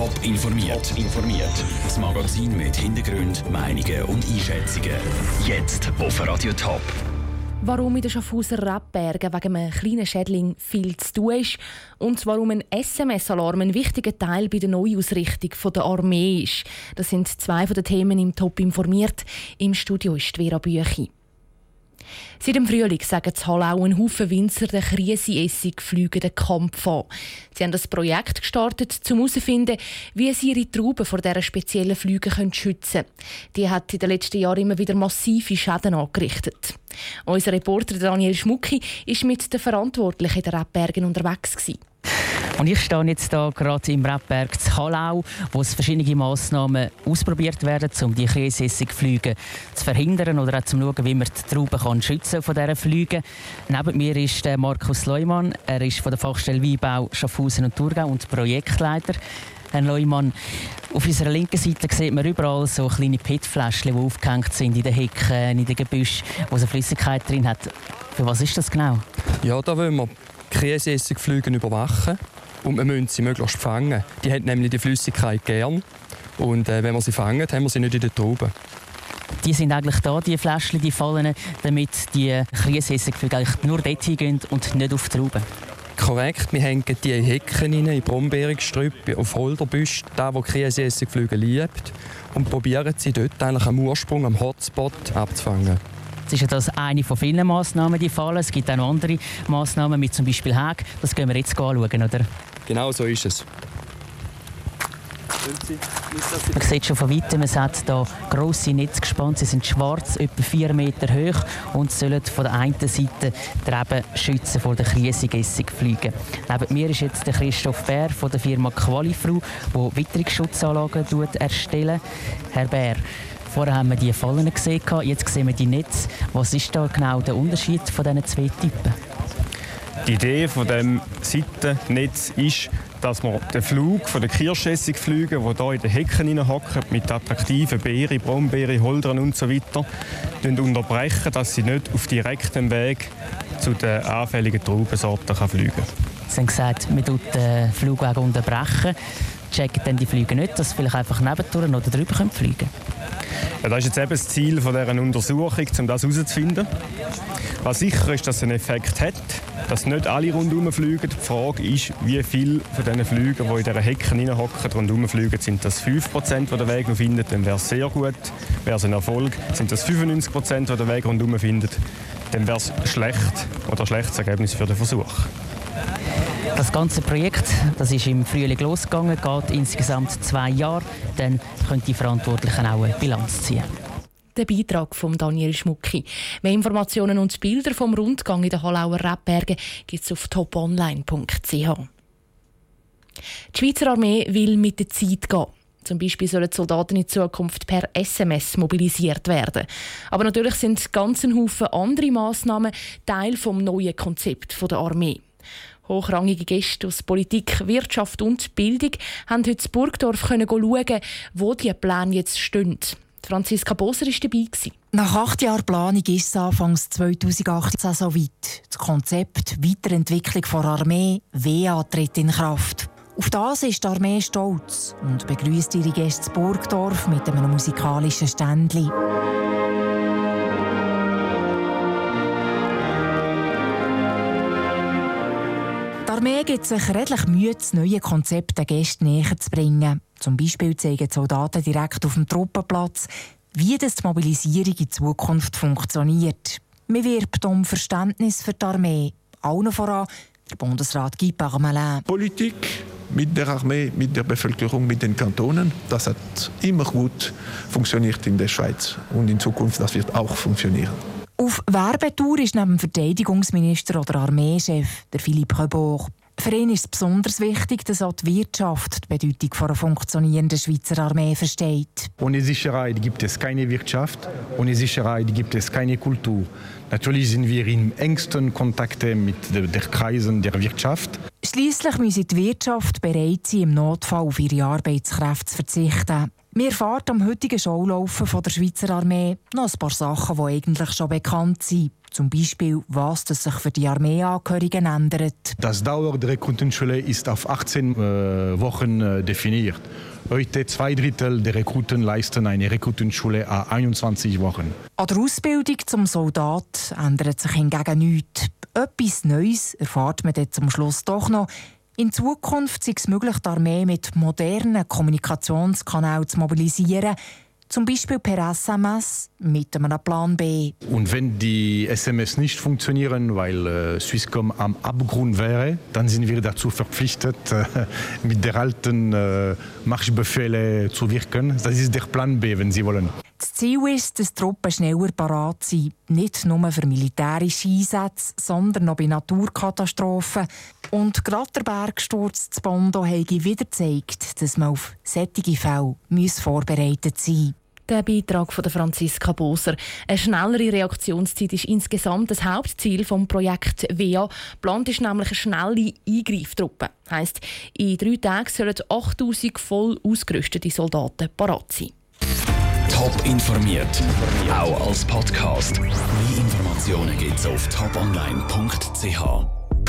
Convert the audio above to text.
Top informiert. informiert. Das Magazin mit Hintergrund, Meinungen und Einschätzungen. Jetzt auf Radio Top. Warum in den Schaffhauser Rappbergen wegen einem kleinen Schädling viel zu tun ist und warum ein SMS-Alarm ein wichtiger Teil bei der Neuausrichtung der Armee ist. Das sind zwei von den Themen im Top informiert. Im Studio ist Vera Büchi. Seit dem Frühling sagen die Hallau ein Haufen Winzer den Krisenessig fliegen den Kampf an. Sie haben das Projekt gestartet, um herauszufinden, wie sie ihre Trauben vor dieser speziellen Flüge schützen können. Die hat in den letzten Jahren immer wieder massive Schäden angerichtet. Unser Reporter Daniel Schmucki war mit den Verantwortlichen der Rebbergen unterwegs. Gewesen. Und ich stehe jetzt hier gerade im Rebberg zu Hallau, wo es verschiedene Massnahmen ausprobiert werden, um die Käseessigflüge zu verhindern oder auch zu schauen, wie man die Trauben schützen von diesen Flügen. Neben mir ist Markus Leumann. Er ist von der Fachstelle Weinbau Schaffhausen und Thurgau und Projektleiter. Herr Leumann, auf unserer linken Seite sieht man überall so kleine PET-Fläschchen, die aufgehängt sind in den Hecken, in den Gebüschen, wo so Flüssigkeit drin hat. Für was ist das genau? Ja, da wollen wir Käseessigflüge überwachen und wir müssen sie möglichst fangen. Die haben nämlich die Flüssigkeit gern und äh, wenn wir sie fangen, haben wir sie nicht in der Traube. Die sind eigentlich da, die Fläschchen, die fallen, damit die eigentlich nur dort hingehen und nicht auf die Traube. Korrekt, wir hängen die in Hecken rein, in Brombeerungsstrüppe, auf Holderbüsch, da wo Käseessigflüge liebt und probieren sie dort eigentlich am Ursprung, am Hotspot abzufangen. Jetzt ist das eine von vielen Massnahmen, die fallen. Es gibt auch noch andere Massnahmen, wie zum Beispiel Hag. Das gehen wir jetzt anschauen, oder? Genau so ist es. Man sieht schon von weitem, es hat hier grosse Netze gespannt. Sie sind schwarz, etwa 4 Meter hoch und sollen von der einen Seite Reben schützen vor den Kriesig-Essigfliegen. Neben mir ist jetzt der Christoph Bär von der Firma Qualifru, der Witterungsschutzanlagen erstellt. Herr Bär, Vorher haben wir die Fallen gesehen, jetzt sehen wir die Netze. Was ist da genau der Unterschied von diesen zwei Typen? Die Idee von dem Seitennetz ist, dass wir den Flug von den Kirschessigflügen, die hier in den Hecken hocken, mit attraktiven Beeren, Brombeeren, Holdern und so weiter, unterbrechen, dass sie nicht auf direktem Weg zu den anfälligen Traubensorten fliegen können. Sie haben gesagt, man den Flugweg unterbrechen. Checken dann die Flüge nicht, dass sie vielleicht einfach nebendurch oder drüber fliegen können? Ja, das ist jetzt eben das Ziel dieser Untersuchung, um das herauszufinden. Was sicher ist, dass es einen Effekt hat, dass nicht alle rundherum fliegen. Die Frage ist, wie viele von diesen Flügen, die in dieser Hecken reinhocken, rundherum fliegen. Sind das 5%, die den Weg noch finden, dann wäre es sehr gut. Wäre es ein Erfolg. Sind das 95%, die den Weg rundherum finden, dann wäre es schlecht oder ein schlechtes Ergebnis für den Versuch. Das ganze Projekt das ist im Frühling losgegangen, geht insgesamt zwei Jahre. Dann können die Verantwortlichen auch eine Bilanz ziehen. Der Beitrag von Daniel Schmucki. Mehr Informationen und Bilder vom Rundgang in den Hallauer Rebbergen gibt es auf toponline.ch. Die Schweizer Armee will mit der Zeit gehen. Zum Beispiel sollen Soldaten in Zukunft per SMS mobilisiert werden. Aber natürlich sind ganz Haufen andere Massnahmen Teil des neuen Konzepts der Armee. Hochrangige Gäste aus Politik, Wirtschaft und Bildung haben heute in Burgdorf schauen, wo die Pläne jetzt stehen. Franziska Boser war dabei. Nach acht Jahren Planung ist es Anfangs 2018 so weit. Das Konzept Weiterentwicklung der Armee WEA tritt in Kraft. Auf das ist die Armee stolz und begrüßt ihre Gäste Burgdorf mit einem musikalischen Ständchen. Die Armee gibt sich redlich Mühe, das neue Konzept den Gästen näher zu bringen. Zum Beispiel zeigen die Soldaten direkt auf dem Truppenplatz, wie das die Mobilisierung in Zukunft funktioniert. Man wirbt um Verständnis für die Armee. Allen voran der Bundesrat Guy Parmelin. Politik mit der Armee, mit der Bevölkerung, mit den Kantonen, das hat immer gut funktioniert in der Schweiz. Und in Zukunft das wird auch funktionieren. Auf Werbetour ist neben dem Verteidigungsminister oder Armeechef der Philippe Rebord. Für ihn ist es besonders wichtig, dass auch die Wirtschaft die Bedeutung einer funktionierenden Schweizer Armee versteht. Ohne Sicherheit gibt es keine Wirtschaft, ohne Sicherheit gibt es keine Kultur. Natürlich sind wir in engsten Kontakt mit den Kreisen der Wirtschaft. Schließlich müsse die Wirtschaft bereit sein, im Notfall auf ihre Arbeitskräfte zu verzichten. Wir erfahren am heutigen Schaulaufen von der Schweizer Armee noch ein paar Sachen, die eigentlich schon bekannt sind. Zum Beispiel, was das sich für die Armeeangehörigen ändert. Das Dauer der Rekrutenschule ist auf 18 äh, Wochen äh, definiert. Heute zwei Drittel der Rekruten leisten eine Rekrutenschule an 21 Wochen. An der Ausbildung zum Soldat ändert sich hingegen nichts. Etwas Neues erfahrt man dann zum Schluss doch noch. In Zukunft sei es möglich, die Armee mit modernen Kommunikationskanälen zu mobilisieren, zum Beispiel per SMS mit einem Plan B. Und wenn die SMS nicht funktionieren, weil äh, Swisscom am Abgrund wäre, dann sind wir dazu verpflichtet, äh, mit der alten äh, Marschbefehle zu wirken. Das ist der Plan B, wenn Sie wollen. Das Ziel ist, dass Truppen schneller parat sind. Nicht nur für militärische Einsätze, sondern auch bei Naturkatastrophen. Und gerade der Bergsturz zu Bondo hat wieder gezeigt, dass man auf solche Fälle vorbereitet sein muss. Der Beitrag von Franziska Boser. Eine schnellere Reaktionszeit ist insgesamt das Hauptziel des Projekts WEA. Plant ist nämlich eine schnelle Eingreiftruppe. Heißt, in drei Tagen sollen 8000 voll ausgerüstete Soldaten parat sein. Top informiert, auch als Podcast. Mehr Informationen gibt es auf toponline.ch.